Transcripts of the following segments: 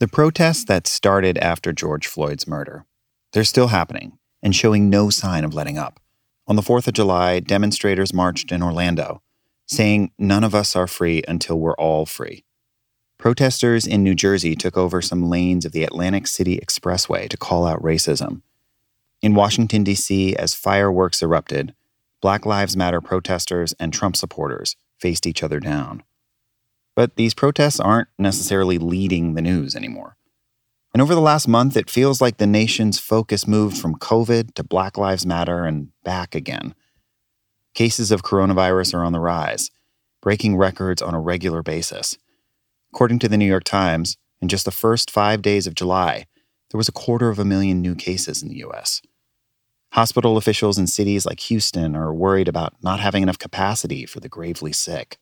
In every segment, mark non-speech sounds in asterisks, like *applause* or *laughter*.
The protests that started after George Floyd's murder, they're still happening and showing no sign of letting up. On the 4th of July, demonstrators marched in Orlando, saying, None of us are free until we're all free. Protesters in New Jersey took over some lanes of the Atlantic City Expressway to call out racism. In Washington, D.C., as fireworks erupted, Black Lives Matter protesters and Trump supporters faced each other down. But these protests aren't necessarily leading the news anymore. And over the last month, it feels like the nation's focus moved from COVID to Black Lives Matter and back again. Cases of coronavirus are on the rise, breaking records on a regular basis. According to the New York Times, in just the first five days of July, there was a quarter of a million new cases in the U.S. Hospital officials in cities like Houston are worried about not having enough capacity for the gravely sick.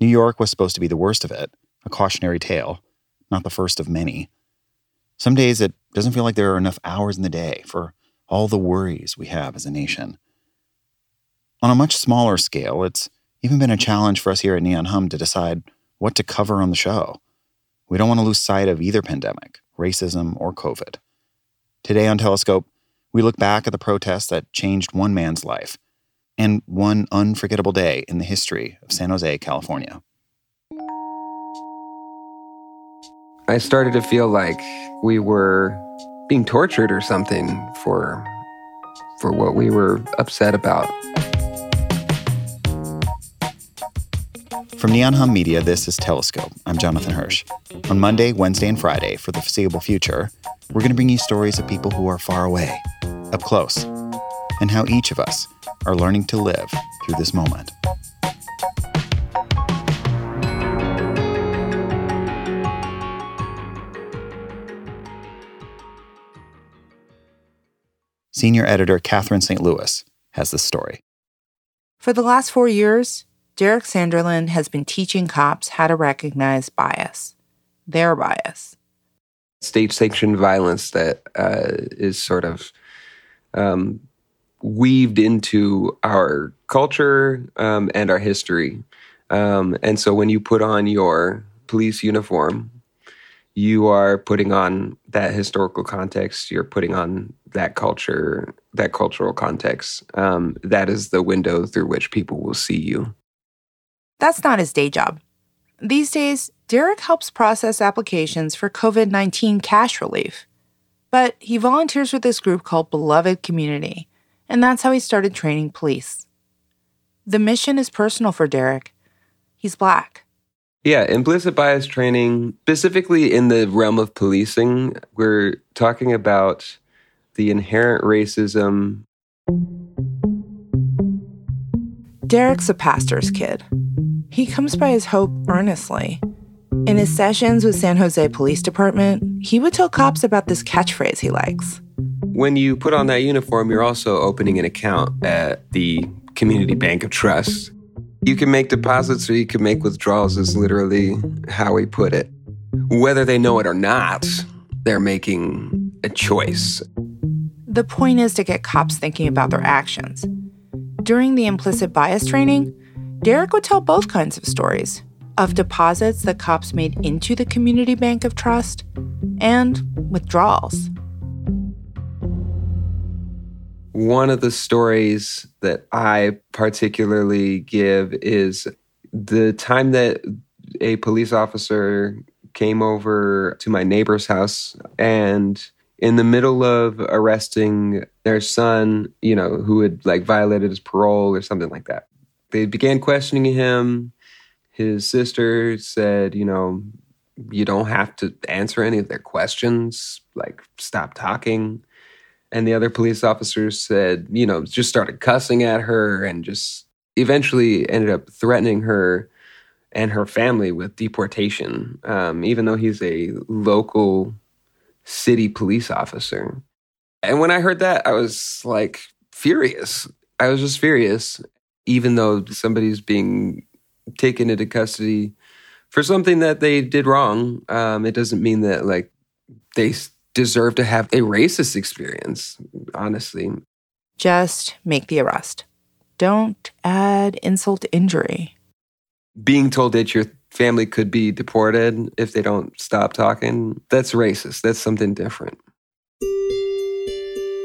New York was supposed to be the worst of it, a cautionary tale, not the first of many. Some days it doesn't feel like there are enough hours in the day for all the worries we have as a nation. On a much smaller scale, it's even been a challenge for us here at Neon Hum to decide what to cover on the show. We don't want to lose sight of either pandemic, racism, or COVID. Today on Telescope, we look back at the protests that changed one man's life and one unforgettable day in the history of San Jose, California. I started to feel like we were being tortured or something for for what we were upset about. From Neon Hum Media, this is Telescope. I'm Jonathan Hirsch. On Monday, Wednesday, and Friday for the foreseeable future, we're going to bring you stories of people who are far away, up close, and how each of us are learning to live through this moment. Senior editor Catherine St. Louis has the story. For the last four years, Derrick Sanderlin has been teaching cops how to recognize bias, their bias. State sanctioned violence that uh, is sort of um, weaved into our culture um, and our history. Um, and so when you put on your police uniform, you are putting on that historical context you're putting on that culture that cultural context. Um, that is the window through which people will see you. That's not his day job. These days derrick helps process applications for covid-19 cash relief. But he volunteers with this group called beloved community and that's how he started training police the mission is personal for derrick he's black yeah, implicit bias training, specifically in the realm of policing, we're talking about the inherent racism. Derrick's a pastor's kid. He comes by his hope earnestly. In his sessions with San Jose Police Department, he would tell cops about this catchphrase he likes. When you put on that uniform, you're also opening an account at the Community Bank of Trust. You can make deposits or you can make withdrawals, is literally how we put it. Whether they know it or not, they're making a choice. The point is to get cops thinking about their actions. During the implicit bias training, Derrick would tell both kinds of stories of deposits that cops made into the Community Bank of Trust and withdrawals. One of the stories that I particularly give is the time that a police officer came over to my neighbor's house and in the middle of arresting their son, you know, who had like violated his parole or something like that. They began questioning him. His sister said, you know, you don't have to answer any of their questions, like stop talking. And the other police officers said, you know, just started cussing at her and just eventually ended up threatening her and her family with deportation, um, even though he's a local city police officer. And when I heard that, I was like furious. I was just furious, even though somebody's being taken into custody for something that they did wrong. Um, it doesn't mean that like they deserve to have a racist experience, honestly. Just make the arrest. Don't add insult to injury. Being told that you're family could be deported if they don't stop talking. That's racist. That's something different.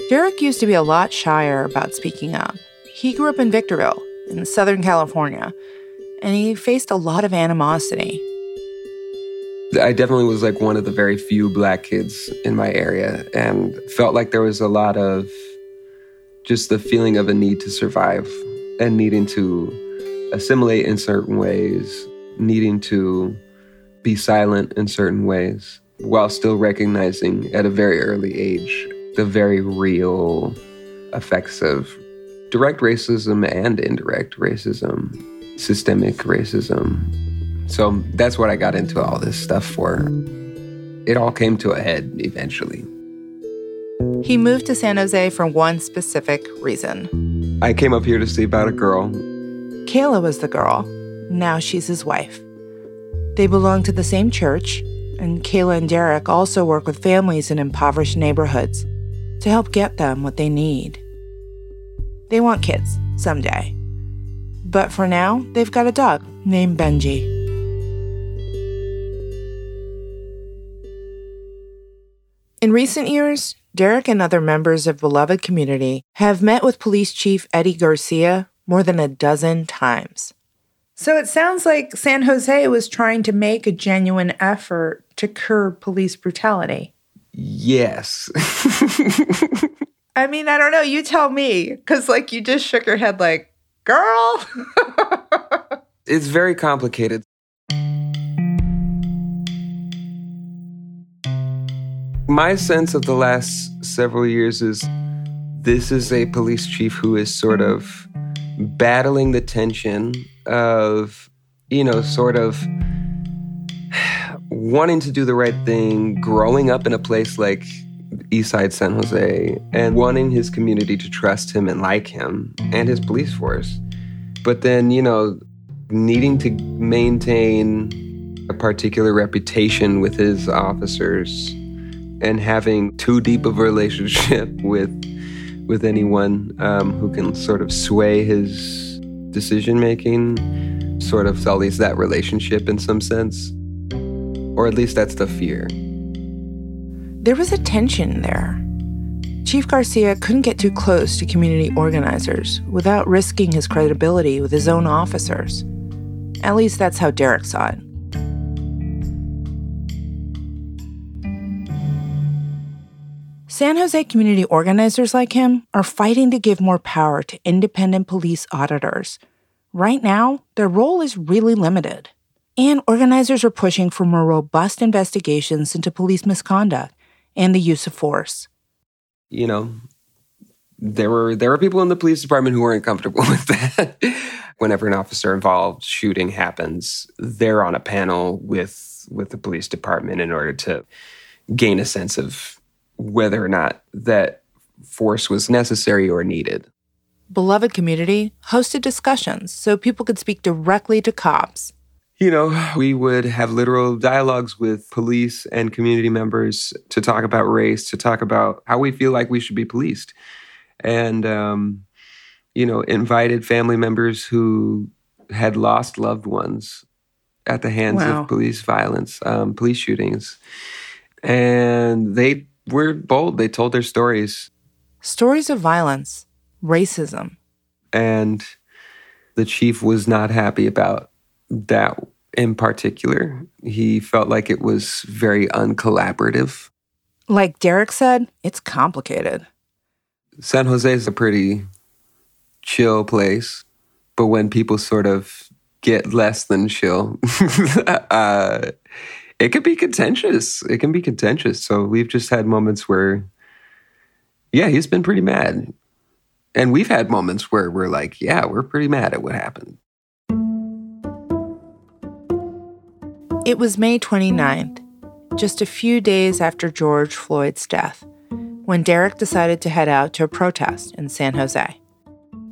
Derrick used to be a lot shyer about speaking up. He grew up in Victorville, in Southern California, and he faced a lot of animosity. I definitely was like one of the very few black kids in my area and felt like there was a lot of just the feeling of a need to survive and needing to assimilate in certain ways, needing to be silent in certain ways, while still recognizing at a very early age the very real effects of direct racism and indirect racism, systemic racism. So that's what I got into all this stuff for. It all came to a head eventually. He moved to San Jose for one specific reason. I came up here to see about a girl. Kayla was the girl. Now she's his wife. They belong to the same church, and Kayla and Derrick also work with families in impoverished neighborhoods to help get them what they need. They want kids someday. But for now, they've got a dog named Benji. In recent years, Derrick and other members of Beloved Community have met with Police Chief Eddie Garcia more than a dozen times. So it sounds like San Jose was trying to make a genuine effort to curb police brutality. Yes. *laughs* I mean, I don't know. You tell me. Because, like, you just shook your head, like, girl. *laughs* it's very complicated. My sense of the last several years is this is a police chief who is sort of battling the tension of, you know, sort of *sighs* wanting to do the right thing, growing up in a place like Eastside San Jose, and wanting his community to trust him and like him and his police force. But then, you know, needing to maintain a particular reputation with his officers and having too deep of a relationship *laughs* with with anyone um, who can sort of sway his decision making sort of sullies that relationship in some sense. Or at least that's the fear. There was a tension there. Chief Garcia couldn't get too close to community organizers without risking his credibility with his own officers. At least that's how Derrick saw it. San Jose community organizers like him are fighting to give more power to independent police auditors. Right now, their role is really limited. And organizers are pushing for more robust investigations into police misconduct and the use of force. You know, there were there were people in the police department who weren't comfortable *laughs* with that. Whenever an officer involved shooting happens, they're on a panel with with the police department in order to gain a sense of whether or not that force was necessary or needed. Beloved Community hosted discussions so people could speak directly to cops you know, we would have literal dialogues with police and community members to talk about race, to talk about how we feel like we should be policed. And, um, you know, invited family members who had lost loved ones at the hands wow. of police violence, um, police shootings. And they were bold. They told their stories. Stories of violence, racism. And the chief was not happy about that in particular. He felt like it was very uncollaborative. Like Derrick said, it's complicated. San Jose is a pretty chill place, but when people sort of get less than chill, *laughs* uh, it can be contentious. It can be contentious. So we've just had moments where, yeah, he's been pretty mad. And we've had moments where we're like, yeah, we're pretty mad at what happened. It was May 29th, just a few days after George Floyd's death, when Derrick decided to head out to a protest in San Jose.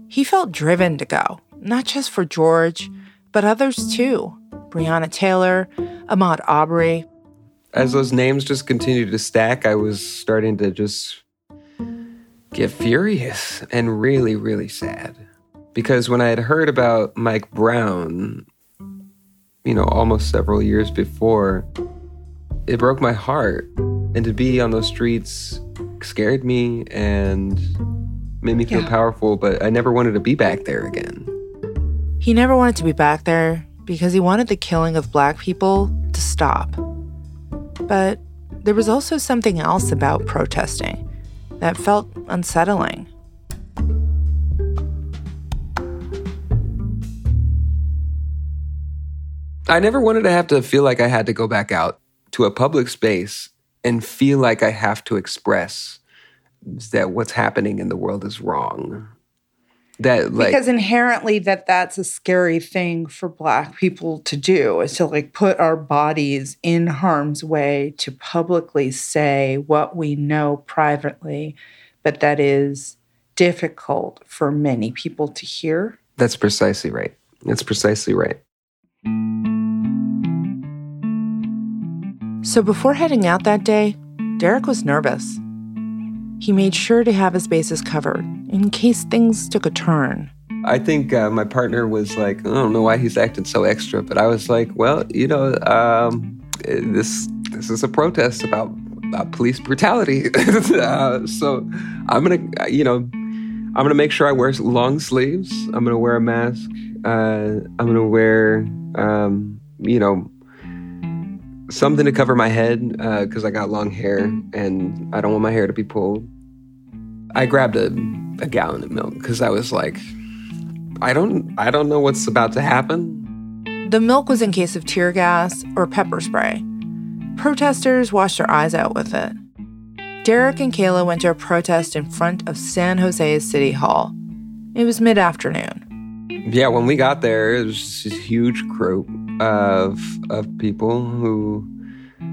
He felt driven to go, not just for George, but others too Breonna Taylor, Ahmaud Arbery. As those names just continued to stack, I was starting to just get furious and really, really sad. Because when I had heard about Mike Brown you know, almost several years before, it broke my heart. And to be on those streets scared me and made me feel Yeah. powerful, but I never wanted to be back there again. He never wanted to be back there because he wanted the killing of black people to stop. But there was also something else about protesting that felt unsettling. I never wanted to have to feel like I had to go back out to a public space and feel like I have to express that what's happening in the world is wrong. That like because inherently that that's a scary thing for black people to do is to like put our bodies in harm's way to publicly say what we know privately but that is difficult for many people to hear that's precisely right. That's precisely right. so before heading out that day derrick was nervous he made sure to have his bases covered in case things took a turn I think uh, my partner was like, I don't know why he's acting so extra, but I was like, well, you know, um, this this is a protest about, about police brutality, *laughs* uh, so I'm gonna, you know, I'm gonna make sure I wear long sleeves. I'm gonna wear a mask. Uh, I'm gonna wear, um, you know, something to cover my head uh, because I got long hair mm. and I don't want my hair to be pulled. I grabbed a, a gallon of milk because I was like, I don't I don't know what's about to happen. The milk was in case of tear gas or pepper spray. Protesters washed their eyes out with it. Derrick and Kayla went to a protest in front of San Jose's City Hall. It was mid afternoon. Yeah, when we got there, it was just this huge group of of people who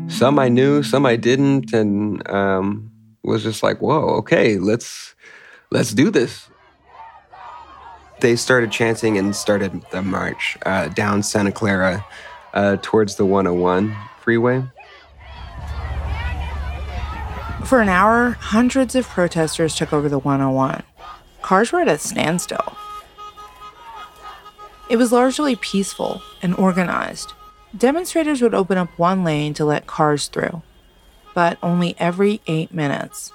some I knew, some I didn't, and um, was just like, "Whoa, okay, let's let's do this." They started chanting and started the march uh, down Santa Clara uh, towards the 101 freeway. For an hour, hundreds of protesters took over the 101. Cars were at a standstill. It was largely peaceful and organized. Demonstrators would open up one lane to let cars through, but only every eight minutes.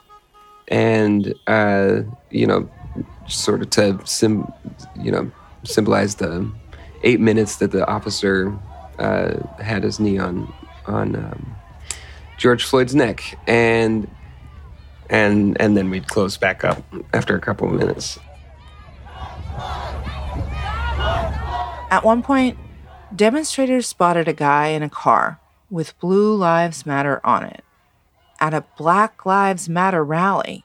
and uh, you know, sort of to sim, you know, symbolize the eight minutes that the officer uh, had his knee on on um, George Floyd's neck, and and and then we'd close back up after a couple of minutes. At one point, demonstrators spotted a guy in a car with Blue Lives Matter on it at a Black Lives Matter rally.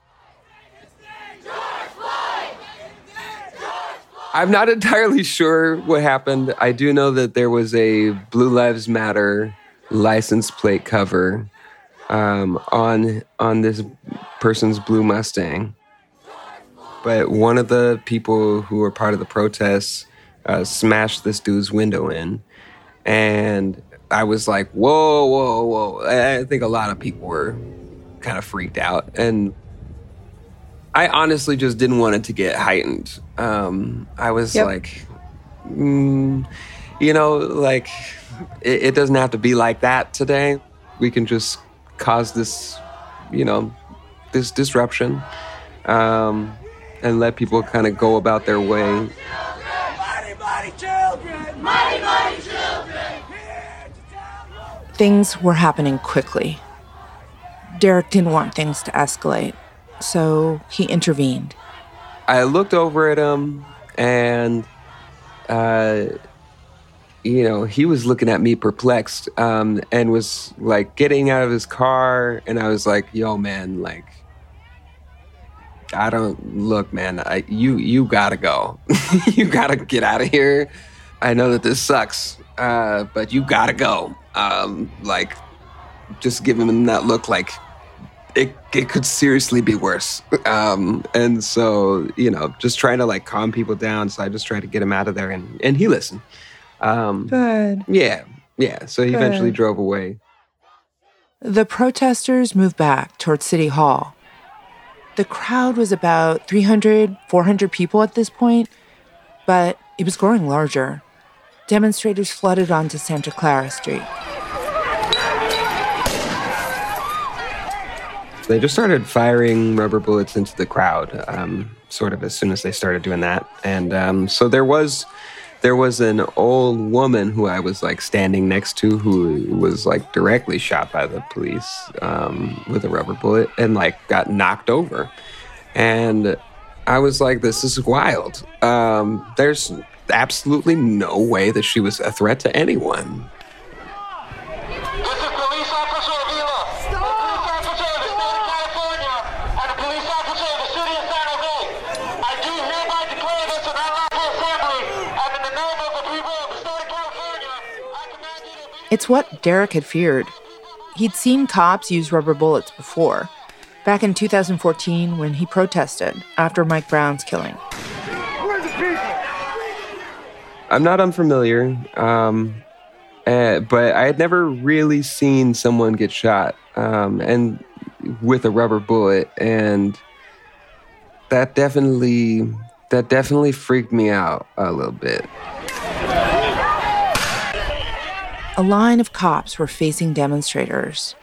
I'm not entirely sure what happened. I do know that there was a Blue Lives Matter license plate cover um, on on this person's blue Mustang. But one of the people who were part of the protests uh, smashed this dude's window in, and I was like, "Whoa, whoa, whoa!" I think a lot of people were kind of freaked out, and I honestly just didn't want it to get heightened. Um, I was Yep. like, mm, you know, like it, it doesn't have to be like that today. We can just cause this, you know, this disruption, um, and let people kind of go about their way. Things were happening quickly. Derrick didn't want things to escalate, so he intervened. I looked over at him and uh you know, he was looking at me perplexed um and was like getting out of his car and I was like, "Yo man, like I don't look, man. I you you got to go. *laughs* you got to get out of here. I know that this sucks, uh but you got to go." Um like just giving him that look like it, it could seriously be worse. Um, and so, you know, just trying to like calm people down. So I just tried to get him out of there and, and he listened. Um, Good. yeah, yeah. So he eventually drove away. The protesters moved back toward City Hall. The crowd was about 300, 400 people at this point, but it was growing larger. Demonstrators flooded onto Santa Clara Street. They just started firing rubber bullets into the crowd, um, sort of as soon as they started doing that. And um, so there was there was an old woman who I was like standing next to who was like directly shot by the police um, with a rubber bullet and like got knocked over. And I was like, this is wild. Um, there's absolutely no way that she was a threat to anyone. This is police officer Avila. The police officer of the state of California and a police officer of the city of San Jose. I do hereby declare this an unlawful assembly, and in the name of the people of the state of California, I command you to immediately. It's what Derrick had feared. He'd seen cops use rubber bullets before, back in 2014 when he protested after Mike Brown's killing. I'm not unfamiliar, um, uh, but I had never really seen someone get shot um, and with a rubber bullet, and that definitely that definitely freaked me out a little bit. A line of cops were facing demonstrators.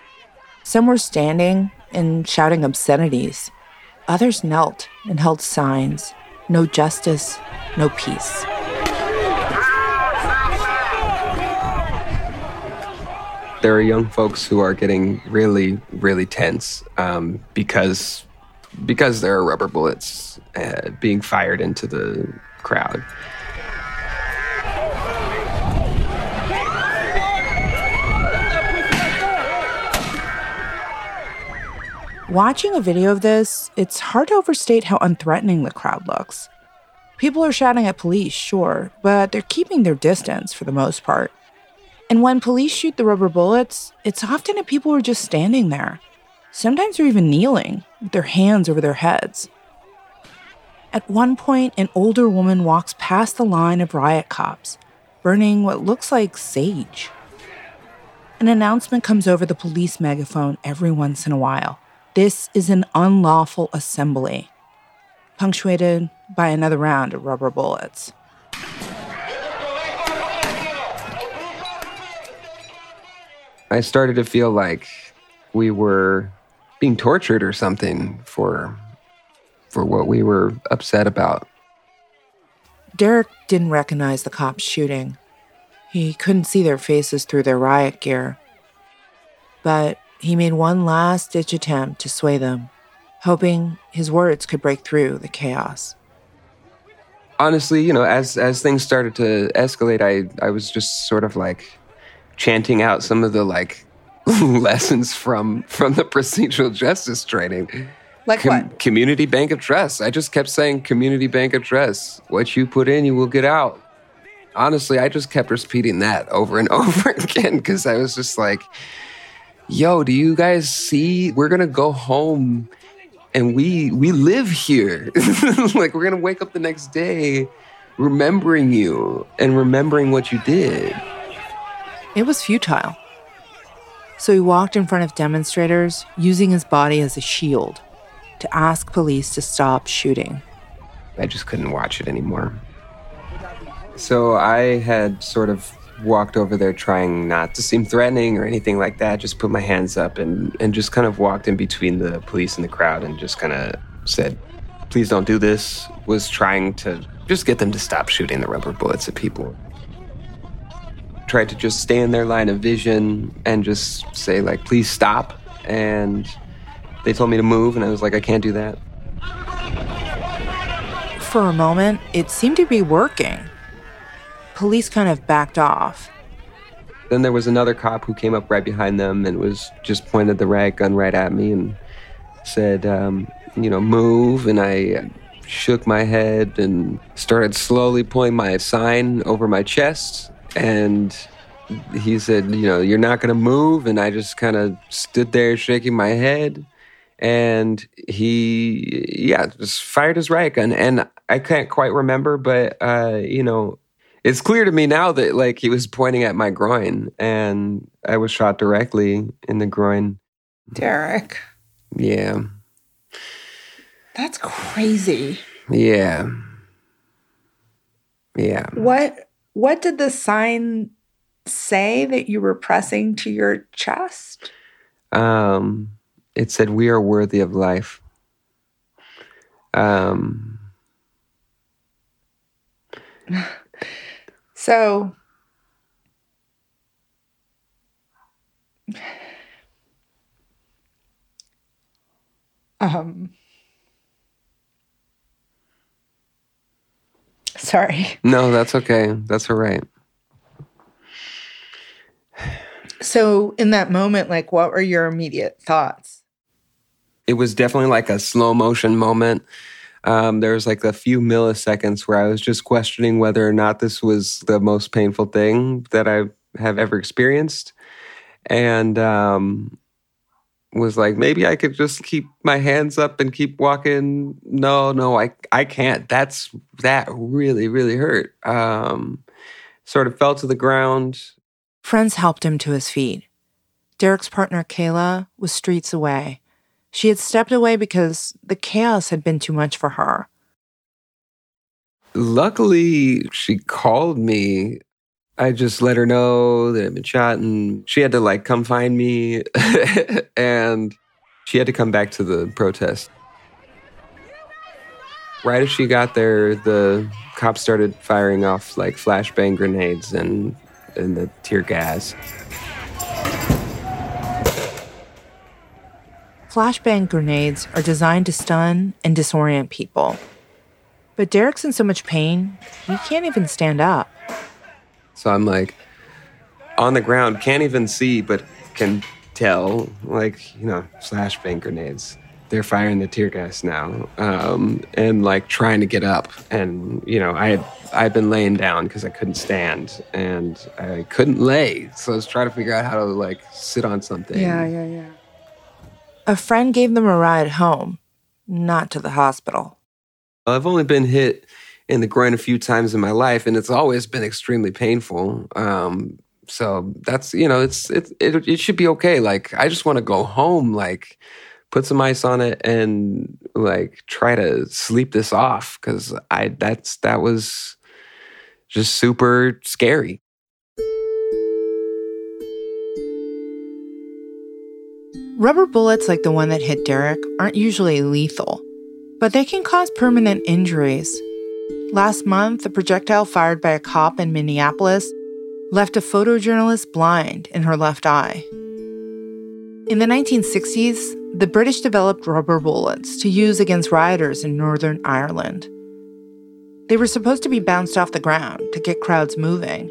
Some were standing and shouting obscenities. Others knelt and held signs no justice, no peace. There are young folks who are getting really, really tense um, because because there are rubber bullets uh, being fired into the crowd. Watching a video of this, it's hard to overstate how unthreatening the crowd looks. People are shouting at police, sure, but they're keeping their distance for the most part. And when police shoot the rubber bullets, it's often at people who are just standing there. Sometimes they're even kneeling, with their hands over their heads. At one point, an older woman walks past the line of riot cops, burning what looks like sage. An announcement comes over the police megaphone every once in a while. This is an unlawful assembly, punctuated by another round of rubber bullets. I started to feel like we were being tortured or something for for what we were upset about. Derrick didn't recognize the cops shooting. He couldn't see their faces through their riot gear. But he made one last ditch attempt to sway them, hoping his words could break through the chaos. Honestly, you know, as as things started to escalate, I I was just sort of like chanting out some of the like *laughs* lessons from from the procedural justice training. Like Com- Community Bank of Trust. I just kept saying Community Bank of Trust. What you put in, you will get out. Honestly, I just kept repeating that over and *laughs* over again because I was just like, yo, do you guys see? We're gonna go home and we we live here. *laughs* like we're gonna wake up the next day remembering you and remembering what you did. It was futile. So he walked in front of demonstrators, using his body as a shield to ask police to stop shooting. I just couldn't watch it anymore. So I had sort of walked over there trying not to seem threatening or anything like that, just put my hands up and, and just kind of walked in between the police and the crowd and just kind of said, please don't do this. Was trying to just get them to stop shooting the rubber bullets at people. Tried to just stay in their line of vision and just say, like, please stop. And they told me to move, and I was like, I can't do that. For a moment, it seemed to be working. Police kind of backed off. Then there was another cop who came up right behind them and was just pointed the riot gun right at me and said, um, you know, move. And I shook my head and started slowly pulling my sign over my chest. And he said, you know, you're not going to move. And I just kind of stood there shaking my head. And he, yeah, just fired his riot gun. And I can't quite remember, but, uh, you know, it's clear to me now that like he was pointing at my groin and I was shot directly in the groin. Derrick, Yeah. that's crazy. Yeah. Yeah. What What did the sign say that you were pressing to your chest? Um, it said, "We are worthy of life." Um, *laughs* So, um, sorry. no, that's okay. That's all right. So, in that moment, like, what were your immediate thoughts? It was definitely like a slow motion moment. Um, there was like a few milliseconds where I was just questioning whether or not this was the most painful thing that I have ever experienced, and um, was like, maybe I could just keep my hands up and keep walking. No, no, I I can't. That's that really really hurt. Um, sort of fell to the ground. Friends helped him to his feet. Derrick's partner, Kayla, was streets away. She had stepped away because the chaos had been too much for her. Luckily, she called me. I just let her know that I'd been shot, and she had to like come find me, *laughs* and she had to come back to the protest. Right as she got there, the cops started firing off like flashbang grenades and and the tear gas. Flashbang grenades are designed to stun and disorient people. But Derrick's in so much pain, he can't even stand up. So I'm like on the ground, can't even see, but can tell, like, you know, flashbang grenades. They're firing the tear gas now, um, and like trying to get up. And you know, I had I'd been laying down because I couldn't stand, and I couldn't lay. So I was trying to figure out how to like sit on something. Yeah, yeah, yeah. A friend gave them a ride home, not to the hospital. I've only been hit in the groin a few times in my life, and it's always been extremely painful. Um, so that's you know, it's it, it it should be okay. Like I just want to go home, like put some ice on it, and like try to sleep this off because I that's that was just super scary. Rubber bullets like the one that hit Derrick aren't usually lethal, but they can cause permanent injuries. Last month, a projectile fired by a cop in Minneapolis left a photojournalist blind in her left eye. In the 1960s, the British developed rubber bullets to use against rioters in Northern Ireland. They were supposed to be bounced off the ground to get crowds moving,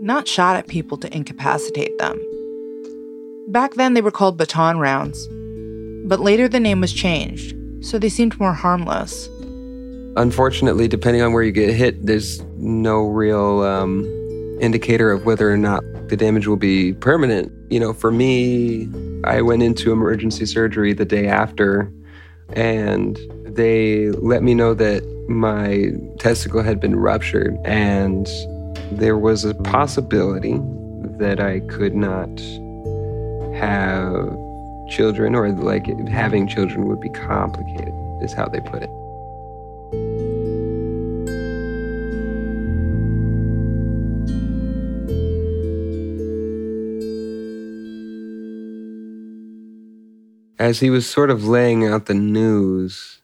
not shot at people to incapacitate them. Back then, they were called baton rounds, but later the name was changed, so they seemed more harmless. Unfortunately, depending on where you get hit, there's no real um, indicator of whether or not the damage will be permanent. You know, for me, I went into emergency surgery the day after, and they let me know that my testicle had been ruptured, and there was a possibility that I could not have children, or like having children would be complicated, is how they put it. As he was sort of laying out the news,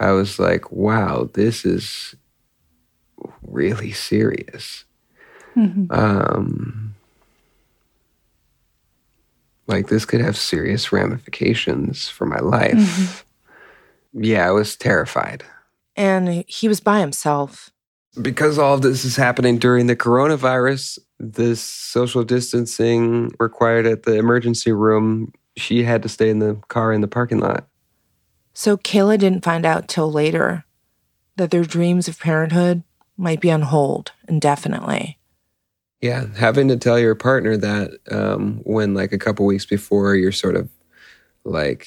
I was like, wow, this is really serious. Um, like, this could have serious ramifications for my life. Yeah, I was terrified. And he was by himself. Because all of this is happening during the coronavirus, this social distancing required at the emergency room, she had to stay in the car in the parking lot. So Kayla didn't find out till later that their dreams of parenthood might be on hold indefinitely. Yeah, having to tell your partner that um, when like a couple weeks before you're sort of like,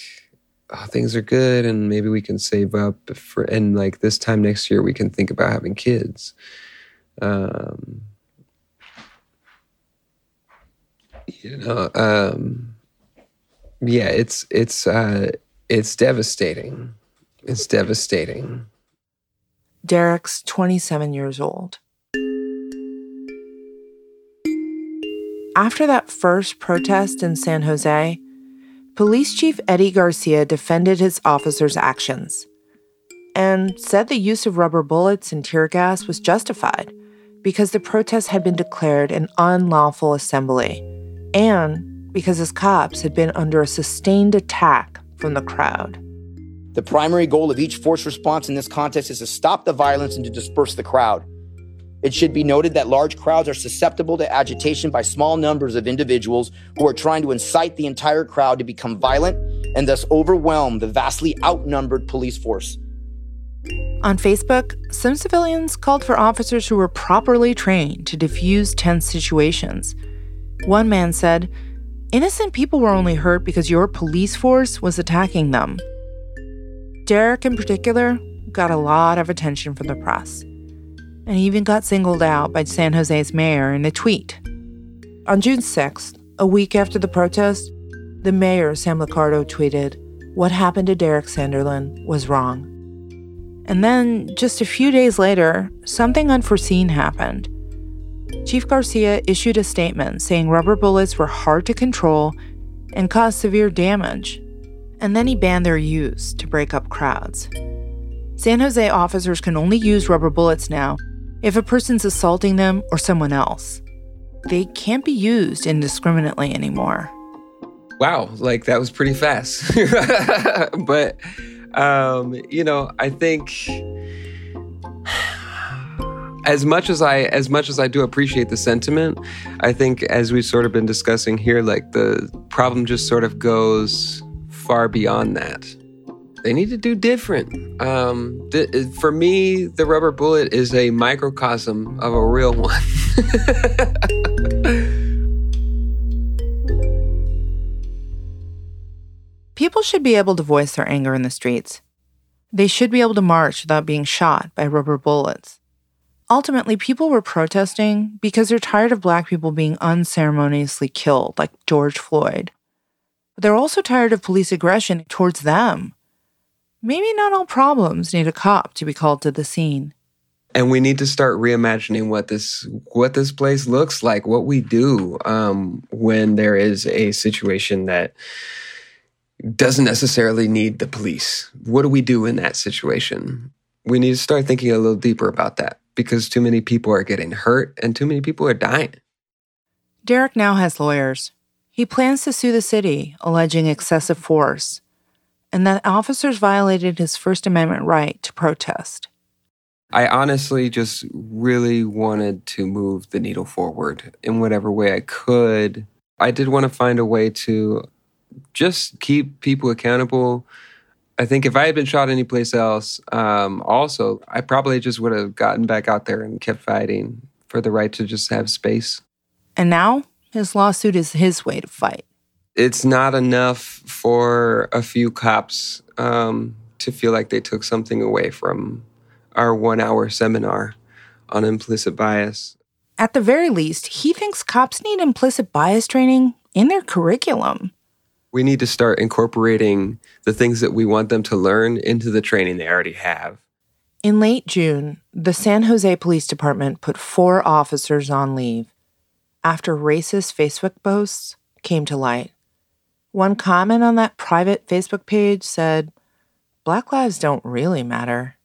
oh, things are good and maybe we can save up for and like this time next year we can think about having kids. Um, you know, um, yeah, it's it's uh, it's devastating. It's devastating. Derrick's 27 years old. After that first protest in San Jose, Police Chief Eddie Garcia defended his officers' actions and said the use of rubber bullets and tear gas was justified because the protest had been declared an unlawful assembly and because his cops had been under a sustained attack from the crowd. The primary goal of each force response in this context is to stop the violence and to disperse the crowd. It should be noted that large crowds are susceptible to agitation by small numbers of individuals who are trying to incite the entire crowd to become violent and thus overwhelm the vastly outnumbered police force. On Facebook, some civilians called for officers who were properly trained to defuse tense situations. One man said, Innocent people were only hurt because your police force was attacking them. Derrick, in particular, got a lot of attention from the press, and he even got singled out by San Jose's mayor in a tweet. On June 6th, a week after the protest, the mayor, Sam Liccardo, tweeted, What happened to Derrick Sanderlin was wrong. And then, just a few days later, something unforeseen happened. Chief Garcia issued a statement saying rubber bullets were hard to control and caused severe damage. And then he banned their use to break up crowds. San Jose officers can only use rubber bullets now if a person's assaulting them or someone else. They can't be used indiscriminately anymore. Wow, like that was pretty fast. *laughs* but um, you know, I think as much as I as much as I do appreciate the sentiment, I think as we've sort of been discussing here, like the problem just sort of goes far beyond that. They need to do different. Um, th- for me, the rubber bullet is a microcosm of a real one. *laughs* People should be able to voice their anger in the streets. They should be able to march without being shot by rubber bullets. Ultimately, people were protesting because they're tired of black people being unceremoniously killed, like George Floyd. But they're also tired of police aggression towards them. Maybe not all problems need a cop to be called to the scene. And we need to start reimagining what this what this place looks like, what we do um, when there is a situation that doesn't necessarily need the police. What do we do in that situation? We need to start thinking a little deeper about that because too many people are getting hurt and too many people are dying. Derrick now has lawyers. He plans to sue the city, alleging excessive force, and that officers violated his First Amendment right to protest. I honestly just really wanted to move the needle forward in whatever way I could. I did want to find a way to just keep people accountable. I think if I had been shot anyplace else, um, also, I probably just would have gotten back out there and kept fighting for the right to just have space. And now his lawsuit is his way to fight. It's not enough for a few cops um, to feel like they took something away from our one hour seminar on implicit bias. At the very least, he thinks cops need implicit bias training in their curriculum we need to start incorporating the things that we want them to learn into the training they already have. In late June, the San Jose Police Department put four officers on leave after racist Facebook posts came to light. One comment on that private Facebook page said, Black lives don't really matter.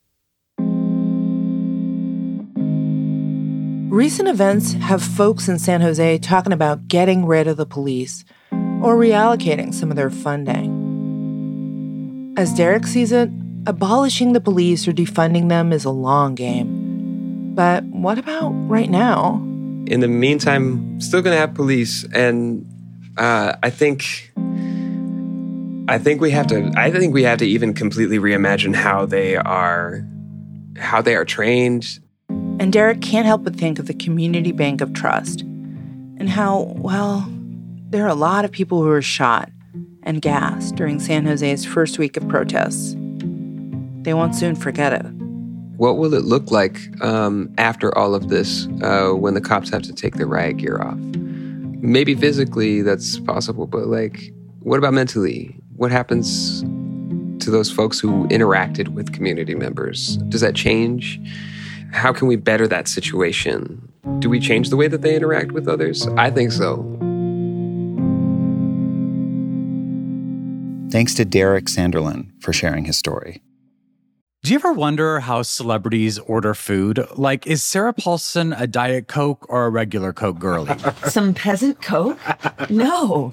Recent events have folks in San Jose talking about getting rid of the police or reallocating some of their funding. As Derrick sees it, abolishing the police or defunding them is a long game. But what about right now? In the meantime, still going to have police, and uh, I think, I think we have to. I think we have to even completely reimagine how they are, how they are trained. And Derrick can't help but think of the community bank of trust, and how well there are a lot of people who were shot and gassed during San Jose's first week of protests. They won't soon forget it. What will it look like um, after all of this uh, when the cops have to take their riot gear off? Maybe physically that's possible, but like, what about mentally? What happens to those folks who interacted with community members? Does that change? How can we better that situation? Do we change the way that they interact with others? I think so. Thanks to Derrick Sanderlin for sharing his story. Do you ever wonder how celebrities order food? Like, is Sarah Paulson a Diet Coke or a regular Coke girlie? *laughs* Some peasant coke? No.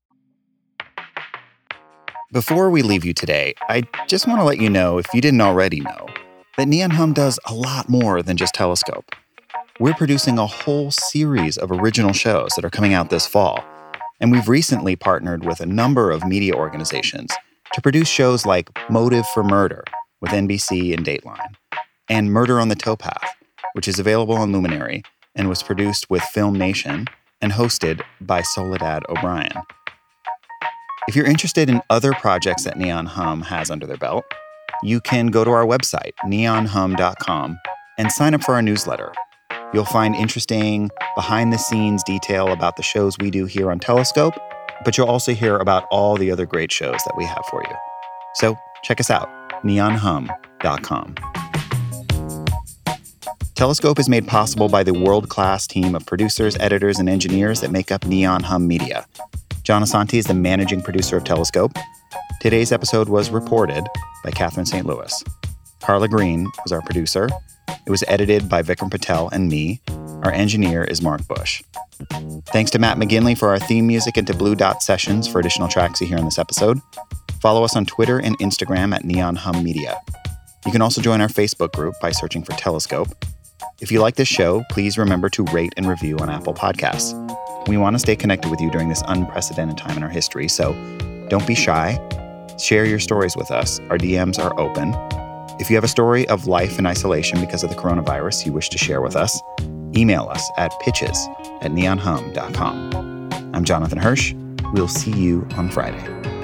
Before we leave you today, I just want to let you know, if you didn't already know, that Neon Hum does a lot more than just Telescope. We're producing a whole series of original shows that are coming out this fall, and we've recently partnered with a number of media organizations to produce shows like Motive for Murder with NBC and Dateline, and Murder on the Towpath, which is available on Luminary and was produced with Film Nation and hosted by Soledad O'Brien. If you're interested in other projects that Neon Hum has under their belt, you can go to our website, neonhum.com, and sign up for our newsletter. You'll find interesting behind the scenes detail about the shows we do here on Telescope, but you'll also hear about all the other great shows that we have for you. So check us out, neonhum.com. Telescope is made possible by the world class team of producers, editors, and engineers that make up Neon Hum Media. John Asante is the managing producer of Telescope. Today's episode was reported by Catherine St. Louis. Carla Green was our producer. It was edited by Vikram Patel and me. Our engineer is Mark Bush. Thanks to Matt McGinley for our theme music and to Blue Dot Sessions for additional tracks you hear in this episode. Follow us on Twitter and Instagram at Neon Hum Media. You can also join our Facebook group by searching for Telescope. If you like this show, please remember to rate and review on Apple Podcasts. We want to stay connected with you during this unprecedented time in our history, so don't be shy. Share your stories with us. Our DMs are open. If you have a story of life in isolation because of the coronavirus you wish to share with us, email us at pitches at neonhum.com. I'm Jonathan Hirsch. We'll see you on Friday.